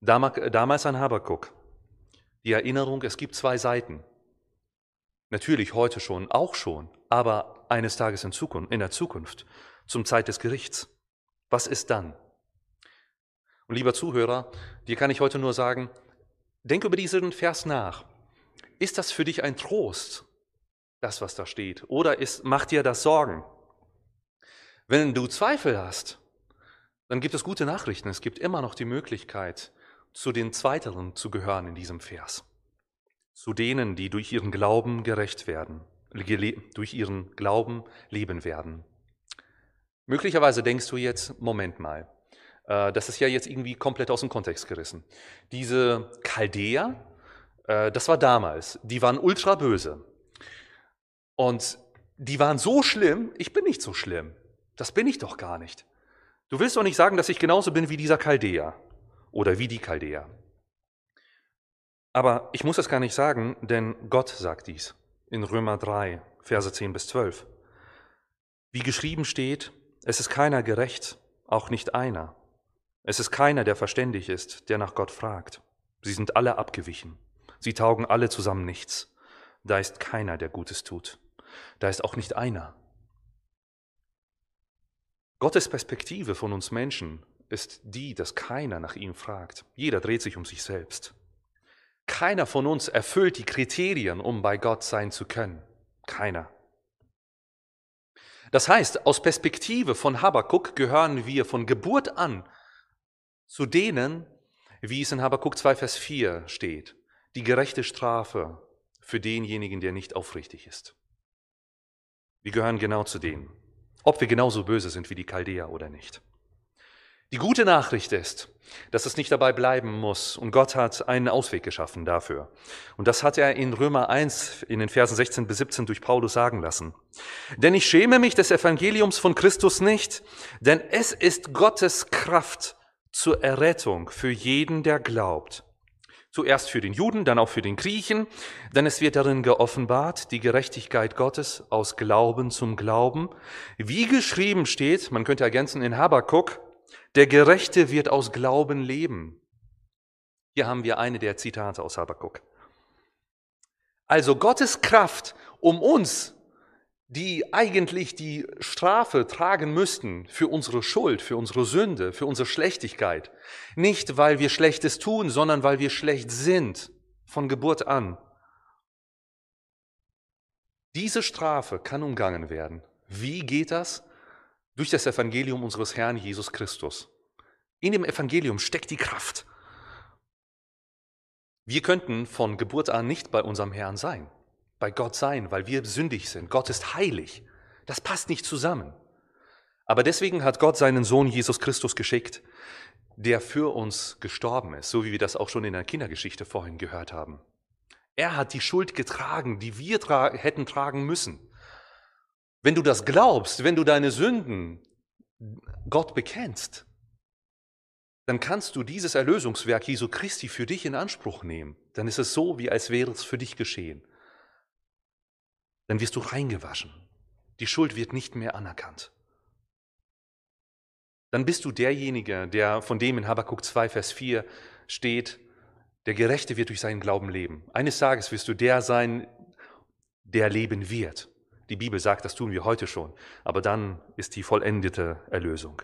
Damals an Habakkuk. Die Erinnerung, es gibt zwei Seiten. Natürlich heute schon, auch schon, aber eines Tages in, Zukunft, in der Zukunft, zum Zeit des Gerichts. Was ist dann? Und lieber Zuhörer, dir kann ich heute nur sagen, denk über diesen Vers nach. Ist das für dich ein Trost, das, was da steht? Oder ist, macht dir das Sorgen? Wenn du Zweifel hast, dann gibt es gute Nachrichten. Es gibt immer noch die Möglichkeit, zu den Zweiteren zu gehören in diesem Vers. Zu denen, die durch ihren Glauben gerecht werden, durch ihren Glauben leben werden. Möglicherweise denkst du jetzt, Moment mal, äh, das ist ja jetzt irgendwie komplett aus dem Kontext gerissen. Diese Chaldäer, äh, das war damals, die waren ultra böse. Und die waren so schlimm, ich bin nicht so schlimm. Das bin ich doch gar nicht. Du willst doch nicht sagen, dass ich genauso bin wie dieser Chaldäer oder wie die Chaldäer. Aber ich muss es gar nicht sagen, denn Gott sagt dies in Römer 3, Verse 10 bis 12. Wie geschrieben steht, es ist keiner gerecht, auch nicht einer. Es ist keiner, der verständig ist, der nach Gott fragt. Sie sind alle abgewichen. Sie taugen alle zusammen nichts. Da ist keiner, der Gutes tut. Da ist auch nicht einer. Gottes Perspektive von uns Menschen ist die, dass keiner nach ihm fragt. Jeder dreht sich um sich selbst. Keiner von uns erfüllt die Kriterien, um bei Gott sein zu können. Keiner. Das heißt, aus Perspektive von Habakkuk gehören wir von Geburt an zu denen, wie es in Habakkuk 2, Vers 4 steht, die gerechte Strafe für denjenigen, der nicht aufrichtig ist. Wir gehören genau zu denen ob wir genauso böse sind wie die Chaldäer oder nicht. Die gute Nachricht ist, dass es nicht dabei bleiben muss und Gott hat einen Ausweg geschaffen dafür. Und das hat er in Römer 1 in den Versen 16 bis 17 durch Paulus sagen lassen. Denn ich schäme mich des Evangeliums von Christus nicht, denn es ist Gottes Kraft zur Errettung für jeden, der glaubt Zuerst für den Juden, dann auch für den Griechen, denn es wird darin geoffenbart, die Gerechtigkeit Gottes aus Glauben zum Glauben. Wie geschrieben steht, man könnte ergänzen in Habakkuk, der Gerechte wird aus Glauben leben. Hier haben wir eine der Zitate aus Habakkuk. Also Gottes Kraft, um uns die eigentlich die Strafe tragen müssten für unsere Schuld, für unsere Sünde, für unsere Schlechtigkeit. Nicht, weil wir Schlechtes tun, sondern weil wir schlecht sind von Geburt an. Diese Strafe kann umgangen werden. Wie geht das? Durch das Evangelium unseres Herrn Jesus Christus. In dem Evangelium steckt die Kraft. Wir könnten von Geburt an nicht bei unserem Herrn sein bei Gott sein, weil wir sündig sind. Gott ist heilig. Das passt nicht zusammen. Aber deswegen hat Gott seinen Sohn Jesus Christus geschickt, der für uns gestorben ist, so wie wir das auch schon in der Kindergeschichte vorhin gehört haben. Er hat die Schuld getragen, die wir tra hätten tragen müssen. Wenn du das glaubst, wenn du deine Sünden Gott bekennst, dann kannst du dieses Erlösungswerk Jesu Christi für dich in Anspruch nehmen. Dann ist es so, wie als wäre es für dich geschehen dann wirst du reingewaschen. Die Schuld wird nicht mehr anerkannt. Dann bist du derjenige, der von dem in Habakkuk 2, Vers 4 steht, der Gerechte wird durch seinen Glauben leben. Eines Tages wirst du der sein, der leben wird. Die Bibel sagt, das tun wir heute schon, aber dann ist die vollendete Erlösung.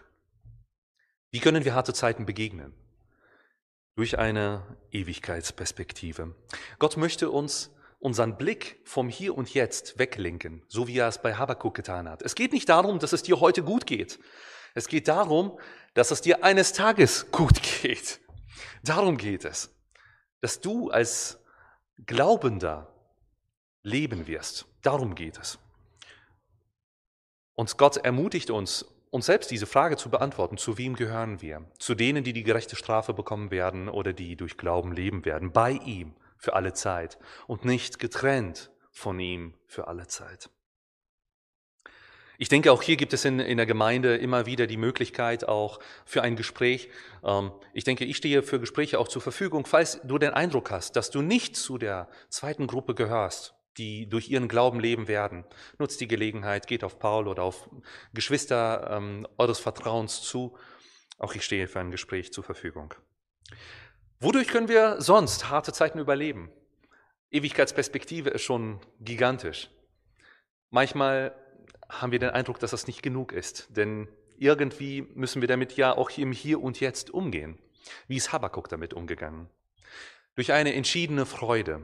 Wie können wir harte Zeiten begegnen? Durch eine Ewigkeitsperspektive. Gott möchte uns unseren Blick vom Hier und Jetzt weglenken, so wie er es bei Habakkuk getan hat. Es geht nicht darum, dass es dir heute gut geht. Es geht darum, dass es dir eines Tages gut geht. Darum geht es, dass du als Glaubender leben wirst. Darum geht es. Und Gott ermutigt uns, uns selbst diese Frage zu beantworten, zu wem gehören wir? Zu denen, die die gerechte Strafe bekommen werden oder die durch Glauben leben werden, bei ihm für alle Zeit und nicht getrennt von ihm für alle Zeit. Ich denke, auch hier gibt es in, in der Gemeinde immer wieder die Möglichkeit auch für ein Gespräch. Ähm, ich denke, ich stehe für Gespräche auch zur Verfügung, falls du den Eindruck hast, dass du nicht zu der zweiten Gruppe gehörst, die durch ihren Glauben leben werden. Nutzt die Gelegenheit, geht auf Paul oder auf Geschwister ähm, eures Vertrauens zu. Auch ich stehe für ein Gespräch zur Verfügung. Wodurch können wir sonst harte Zeiten überleben? Ewigkeitsperspektive ist schon gigantisch. Manchmal haben wir den Eindruck, dass das nicht genug ist, denn irgendwie müssen wir damit ja auch im Hier und Jetzt umgehen. Wie ist Habakkuk damit umgegangen? Durch eine entschiedene Freude.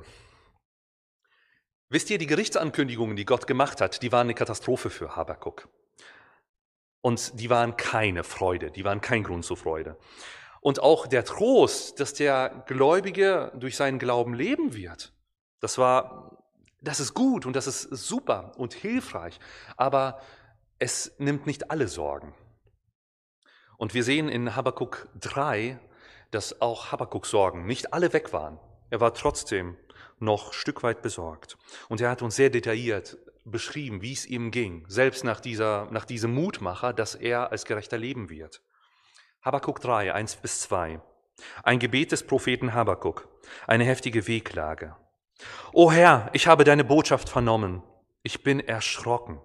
Wisst ihr, die Gerichtsankündigungen, die Gott gemacht hat, die waren eine Katastrophe für Habakkuk. Und die waren keine Freude, die waren kein Grund zur Freude. Und auch der Trost, dass der Gläubige durch seinen Glauben leben wird, das war das ist gut und das ist super und hilfreich, aber es nimmt nicht alle Sorgen. Und wir sehen in Habakkuk 3, dass auch Habakkuk Sorgen nicht alle weg waren. Er war trotzdem noch Stück weit besorgt. Und er hat uns sehr detailliert beschrieben, wie es ihm ging, selbst nach, dieser, nach diesem Mutmacher, dass er als Gerechter leben wird. Habakkuk 3, 1 bis 2. Ein Gebet des Propheten Habakkuk, eine heftige Wehklage. O Herr, ich habe deine Botschaft vernommen. Ich bin erschrocken.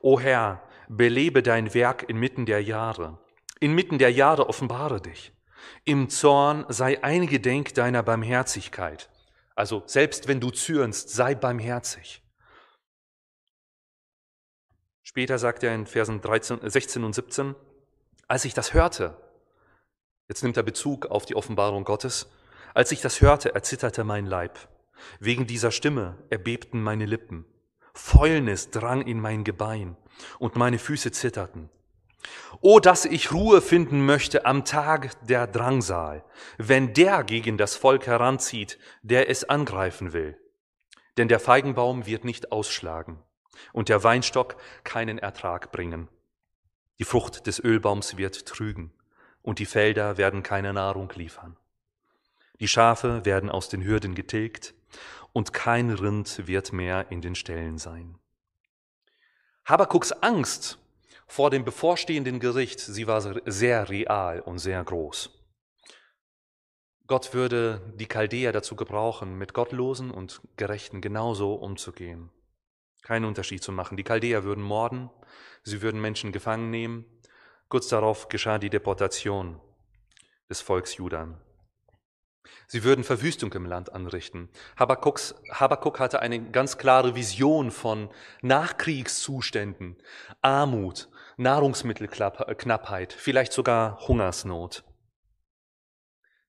O Herr, belebe dein Werk inmitten der Jahre. Inmitten der Jahre offenbare dich. Im Zorn sei eingedenk deiner Barmherzigkeit. Also selbst wenn du zürnst, sei barmherzig. Später sagt er in Versen 13, 16 und 17, als ich das hörte, jetzt nimmt er Bezug auf die Offenbarung Gottes, als ich das hörte, erzitterte mein Leib. Wegen dieser Stimme erbebten meine Lippen. Fäulnis drang in mein Gebein und meine Füße zitterten. O, dass ich Ruhe finden möchte am Tag der Drangsal, wenn der gegen das Volk heranzieht, der es angreifen will. Denn der Feigenbaum wird nicht ausschlagen und der Weinstock keinen Ertrag bringen. Die Frucht des Ölbaums wird trügen und die Felder werden keine Nahrung liefern. Die Schafe werden aus den Hürden getilgt und kein Rind wird mehr in den Ställen sein. Habakuks Angst vor dem bevorstehenden Gericht, sie war sehr real und sehr groß. Gott würde die Chaldäer dazu gebrauchen, mit Gottlosen und Gerechten genauso umzugehen. Keinen Unterschied zu machen. Die Chaldäer würden morden, sie würden Menschen gefangen nehmen. Kurz darauf geschah die Deportation des Volks Judan. Sie würden Verwüstung im Land anrichten. Habakkuk hatte eine ganz klare Vision von Nachkriegszuständen, Armut, Nahrungsmittelknappheit, vielleicht sogar Hungersnot.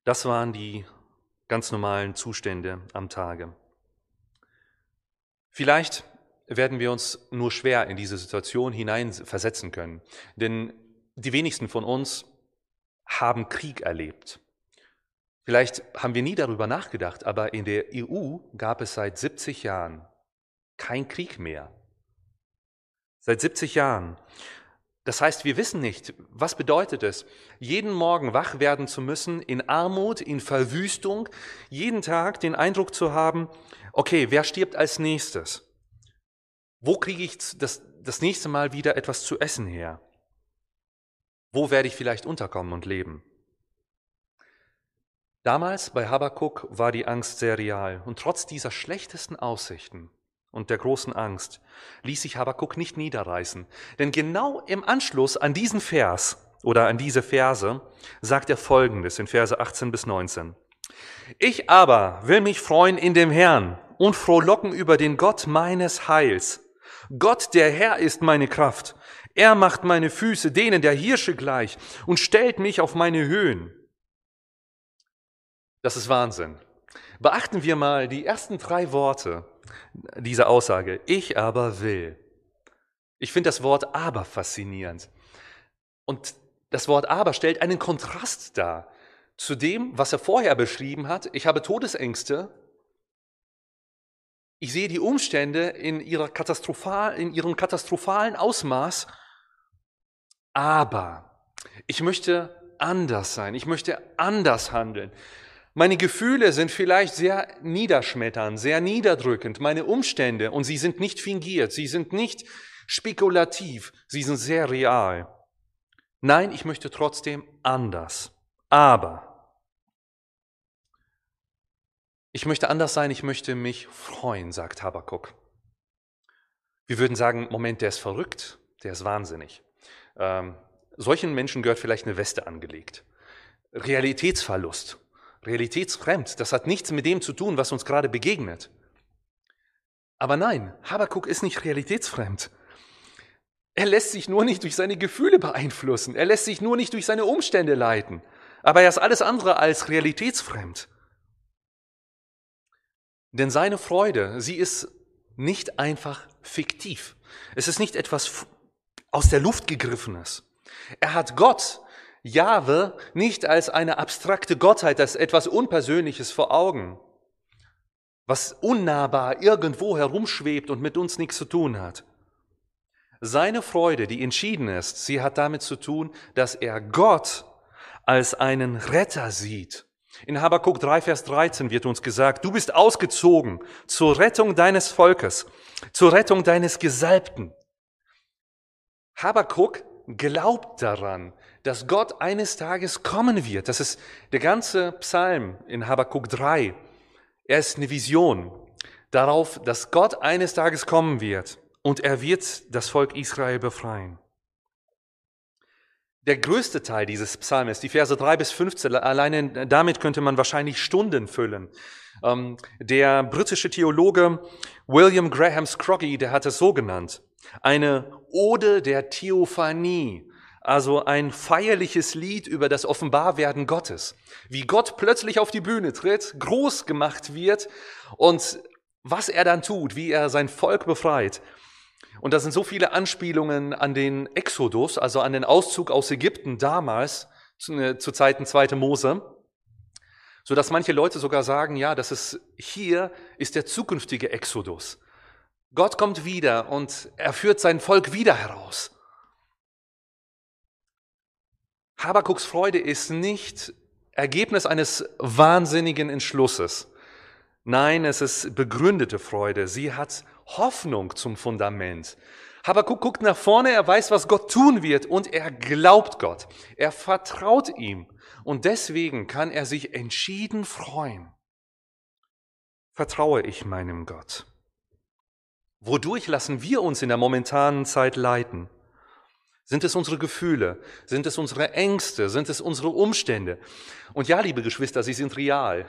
Das waren die ganz normalen Zustände am Tage. Vielleicht werden wir uns nur schwer in diese Situation hineinversetzen können, denn die wenigsten von uns haben Krieg erlebt. Vielleicht haben wir nie darüber nachgedacht, aber in der EU gab es seit 70 Jahren kein Krieg mehr. Seit 70 Jahren. Das heißt, wir wissen nicht, was bedeutet es, jeden Morgen wach werden zu müssen, in Armut, in Verwüstung, jeden Tag den Eindruck zu haben, okay, wer stirbt als nächstes? Wo kriege ich das, das nächste Mal wieder etwas zu essen her? Wo werde ich vielleicht unterkommen und leben? Damals bei Habakkuk war die Angst sehr real und trotz dieser schlechtesten Aussichten und der großen Angst ließ sich Habakkuk nicht niederreißen. Denn genau im Anschluss an diesen Vers oder an diese Verse sagt er Folgendes in Verse 18 bis 19. Ich aber will mich freuen in dem Herrn und frohlocken über den Gott meines Heils. Gott, der Herr, ist meine Kraft. Er macht meine Füße denen der Hirsche gleich und stellt mich auf meine Höhen. Das ist Wahnsinn. Beachten wir mal die ersten drei Worte dieser Aussage. Ich aber will. Ich finde das Wort aber faszinierend. Und das Wort aber stellt einen Kontrast dar zu dem, was er vorher beschrieben hat. Ich habe Todesängste. Ich sehe die Umstände in, ihrer katastrophal, in ihrem katastrophalen Ausmaß. Aber ich möchte anders sein. Ich möchte anders handeln. Meine Gefühle sind vielleicht sehr niederschmetternd, sehr niederdrückend, meine Umstände, und sie sind nicht fingiert, sie sind nicht spekulativ, sie sind sehr real. Nein, ich möchte trotzdem anders. Aber ich möchte anders sein, ich möchte mich freuen, sagt Habakuk. Wir würden sagen, Moment, der ist verrückt, der ist wahnsinnig. Ähm, solchen Menschen gehört vielleicht eine Weste angelegt. Realitätsverlust, realitätsfremd, das hat nichts mit dem zu tun, was uns gerade begegnet. Aber nein, Habakuk ist nicht realitätsfremd. Er lässt sich nur nicht durch seine Gefühle beeinflussen. Er lässt sich nur nicht durch seine Umstände leiten. Aber er ist alles andere als realitätsfremd. Denn seine Freude, sie ist nicht einfach fiktiv. Es ist nicht etwas aus der Luft gegriffenes. Er hat Gott, Jahwe, nicht als eine abstrakte Gottheit, als etwas Unpersönliches vor Augen, was unnahbar irgendwo herumschwebt und mit uns nichts zu tun hat. Seine Freude, die entschieden ist, sie hat damit zu tun, dass er Gott als einen Retter sieht. In Habakkuk 3, Vers 13 wird uns gesagt, du bist ausgezogen zur Rettung deines Volkes, zur Rettung deines Gesalbten. Habakkuk glaubt daran, dass Gott eines Tages kommen wird. Das ist der ganze Psalm in Habakkuk 3. Er ist eine Vision darauf, dass Gott eines Tages kommen wird und er wird das Volk Israel befreien. Der größte Teil dieses Psalmes, die Verse 3 bis 15, alleine damit könnte man wahrscheinlich Stunden füllen. Ähm, der britische Theologe William Graham Scroggy, der hat es so genannt, eine Ode der Theophanie, also ein feierliches Lied über das Offenbarwerden Gottes, wie Gott plötzlich auf die Bühne tritt, groß gemacht wird und was er dann tut, wie er sein Volk befreit. Und da sind so viele Anspielungen an den Exodus, also an den Auszug aus Ägypten damals, zu, äh, zu Zeiten 2. Mose, so dass manche Leute sogar sagen, ja, das ist hier ist der zukünftige Exodus. Gott kommt wieder und er führt sein Volk wieder heraus. Habakuks Freude ist nicht Ergebnis eines wahnsinnigen Entschlusses. Nein, es ist begründete Freude. Sie hat Hoffnung zum Fundament. Habakuk guckt nach vorne, er weiß, was Gott tun wird und er glaubt Gott. Er vertraut ihm und deswegen kann er sich entschieden freuen. Vertraue ich meinem Gott. Wodurch lassen wir uns in der momentanen Zeit leiten? Sind es unsere Gefühle? Sind es unsere Ängste? Sind es unsere Umstände? Und ja, liebe Geschwister, sie sind real.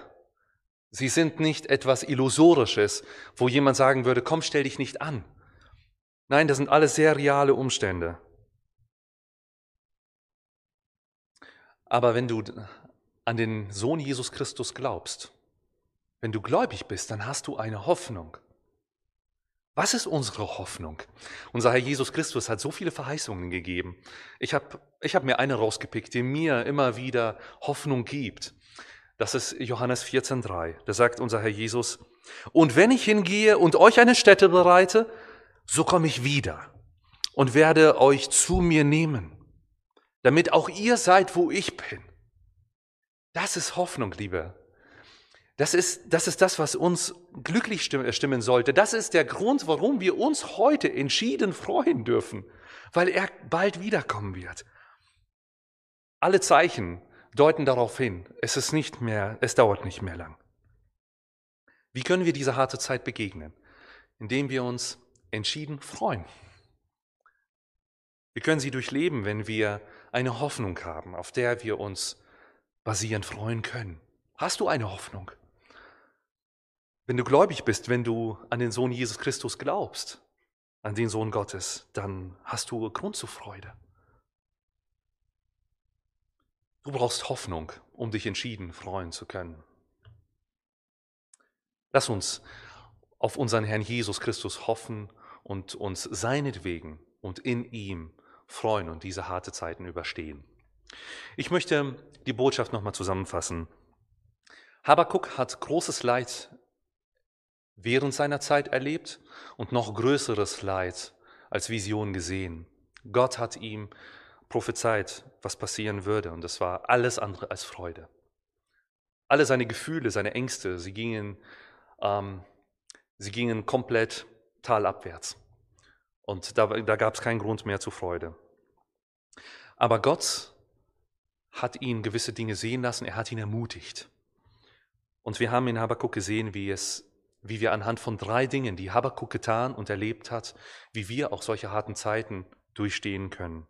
Sie sind nicht etwas Illusorisches, wo jemand sagen würde, komm, stell dich nicht an. Nein, das sind alles sehr reale Umstände. Aber wenn du an den Sohn Jesus Christus glaubst, wenn du gläubig bist, dann hast du eine Hoffnung. Was ist unsere Hoffnung? Unser Herr Jesus Christus hat so viele Verheißungen gegeben. Ich habe ich hab mir eine rausgepickt, die mir immer wieder Hoffnung gibt. Das ist Johannes 14.3. Da sagt unser Herr Jesus, und wenn ich hingehe und euch eine Stätte bereite, so komme ich wieder und werde euch zu mir nehmen, damit auch ihr seid, wo ich bin. Das ist Hoffnung, liebe. Das ist, das ist das, was uns glücklich stimmen sollte. Das ist der Grund, warum wir uns heute entschieden freuen dürfen, weil er bald wiederkommen wird. Alle Zeichen deuten darauf hin, es ist nicht mehr, es dauert nicht mehr lang. Wie können wir dieser harte Zeit begegnen? Indem wir uns entschieden freuen. Wir können sie durchleben, wenn wir eine Hoffnung haben, auf der wir uns basierend freuen können. Hast du eine Hoffnung? Wenn du gläubig bist, wenn du an den Sohn Jesus Christus glaubst, an den Sohn Gottes, dann hast du Grund zur Freude. Du brauchst Hoffnung, um dich entschieden freuen zu können. Lass uns auf unseren Herrn Jesus Christus hoffen und uns seinetwegen und in ihm freuen und diese harte Zeiten überstehen. Ich möchte die Botschaft nochmal zusammenfassen. Habakuk hat großes Leid während seiner Zeit erlebt und noch größeres Leid als Vision gesehen. Gott hat ihm prophezeit, was passieren würde. Und es war alles andere als Freude. Alle seine Gefühle, seine Ängste, sie gingen, ähm, sie gingen komplett talabwärts. Und da, da gab es keinen Grund mehr zur Freude. Aber Gott hat ihn gewisse Dinge sehen lassen, er hat ihn ermutigt. Und wir haben in Habakkuk gesehen, wie, es, wie wir anhand von drei Dingen, die Habakkuk getan und erlebt hat, wie wir auch solche harten Zeiten durchstehen können.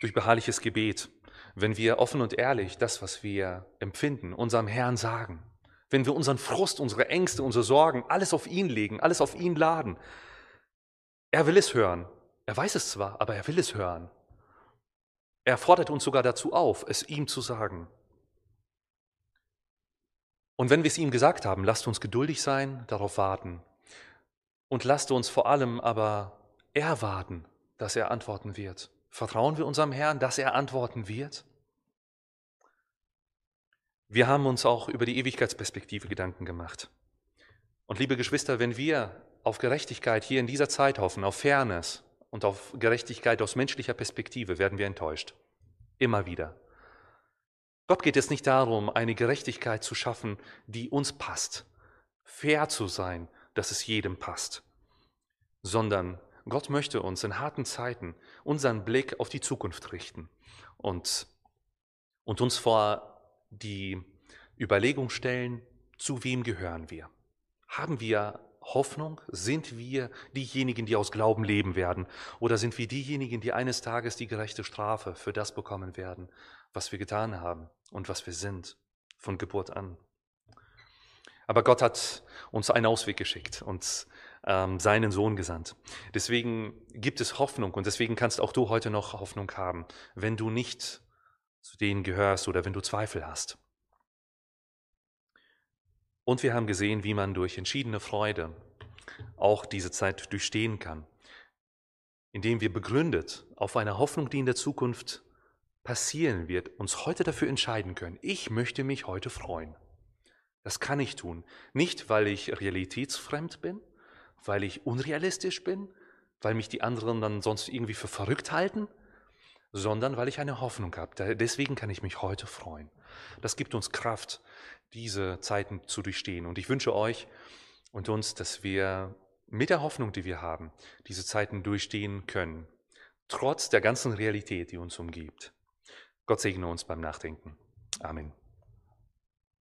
Durch beharrliches Gebet, wenn wir offen und ehrlich das, was wir empfinden, unserem Herrn sagen. Wenn wir unseren Frust, unsere Ängste, unsere Sorgen, alles auf ihn legen, alles auf ihn laden. Er will es hören. Er weiß es zwar, aber er will es hören. Er fordert uns sogar dazu auf, es ihm zu sagen. Und wenn wir es ihm gesagt haben, lasst uns geduldig sein, darauf warten. Und lasst uns vor allem aber erwarten, dass er antworten wird. Vertrauen wir unserem Herrn, dass er antworten wird? Wir haben uns auch über die Ewigkeitsperspektive Gedanken gemacht. Und liebe Geschwister, wenn wir auf Gerechtigkeit hier in dieser Zeit hoffen, auf Fairness und auf Gerechtigkeit aus menschlicher Perspektive, werden wir enttäuscht. Immer wieder. Gott geht es nicht darum, eine Gerechtigkeit zu schaffen, die uns passt, fair zu sein, dass es jedem passt, sondern Gott möchte uns in harten Zeiten unseren Blick auf die Zukunft richten und, und uns vor die Überlegung stellen, zu wem gehören wir? Haben wir Hoffnung? Sind wir diejenigen, die aus Glauben leben werden? Oder sind wir diejenigen, die eines Tages die gerechte Strafe für das bekommen werden, was wir getan haben und was wir sind von Geburt an? Aber Gott hat uns einen Ausweg geschickt und ähm, seinen Sohn gesandt. Deswegen gibt es Hoffnung und deswegen kannst auch du heute noch Hoffnung haben, wenn du nicht zu denen gehörst oder wenn du Zweifel hast. Und wir haben gesehen, wie man durch entschiedene Freude auch diese Zeit durchstehen kann, indem wir begründet auf eine Hoffnung, die in der Zukunft passieren wird, uns heute dafür entscheiden können, ich möchte mich heute freuen. Das kann ich tun. Nicht, weil ich realitätsfremd bin, weil ich unrealistisch bin, weil mich die anderen dann sonst irgendwie für verrückt halten, sondern weil ich eine Hoffnung habe. Deswegen kann ich mich heute freuen. Das gibt uns Kraft, diese Zeiten zu durchstehen. Und ich wünsche euch und uns, dass wir mit der Hoffnung, die wir haben, diese Zeiten durchstehen können, trotz der ganzen Realität, die uns umgibt. Gott segne uns beim Nachdenken. Amen.